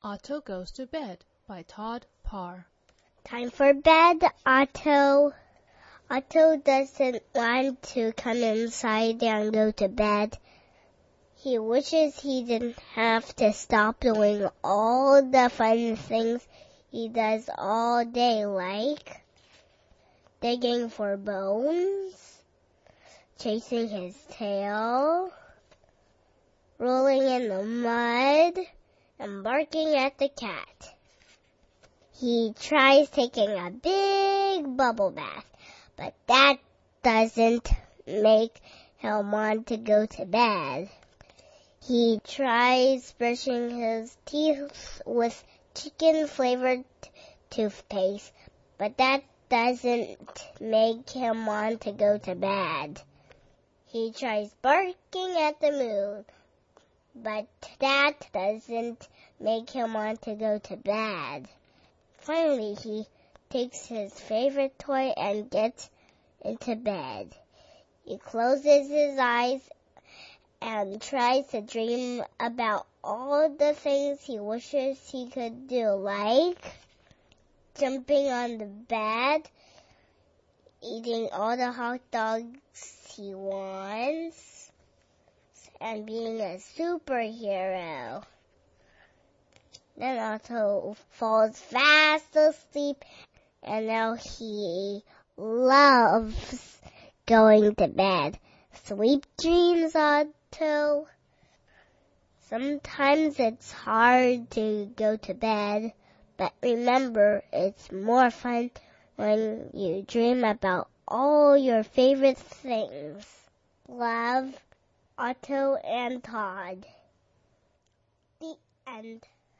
Otto Goes to Bed by Todd Parr. Time for bed, Otto. Otto doesn't want to come inside and go to bed. He wishes he didn't have to stop doing all the fun things he does all day, like digging for bones, chasing his tail, rolling in the mud, and barking at the cat. He tries taking a big bubble bath, but that doesn't make him want to go to bed. He tries brushing his teeth with chicken flavored toothpaste, but that doesn't make him want to go to bed. He tries barking at the moon, but that doesn't make him want to go to bed. Finally, he takes his favorite toy and gets into bed. He closes his eyes and tries to dream about all the things he wishes he could do, like jumping on the bed, eating all the hot dogs he wants, and being a superhero. Then Otto falls fast asleep and now he loves going to bed. Sweet dreams, Otto. Sometimes it's hard to go to bed, but remember it's more fun when you dream about all your favorite things. Love, Otto and Todd. The end.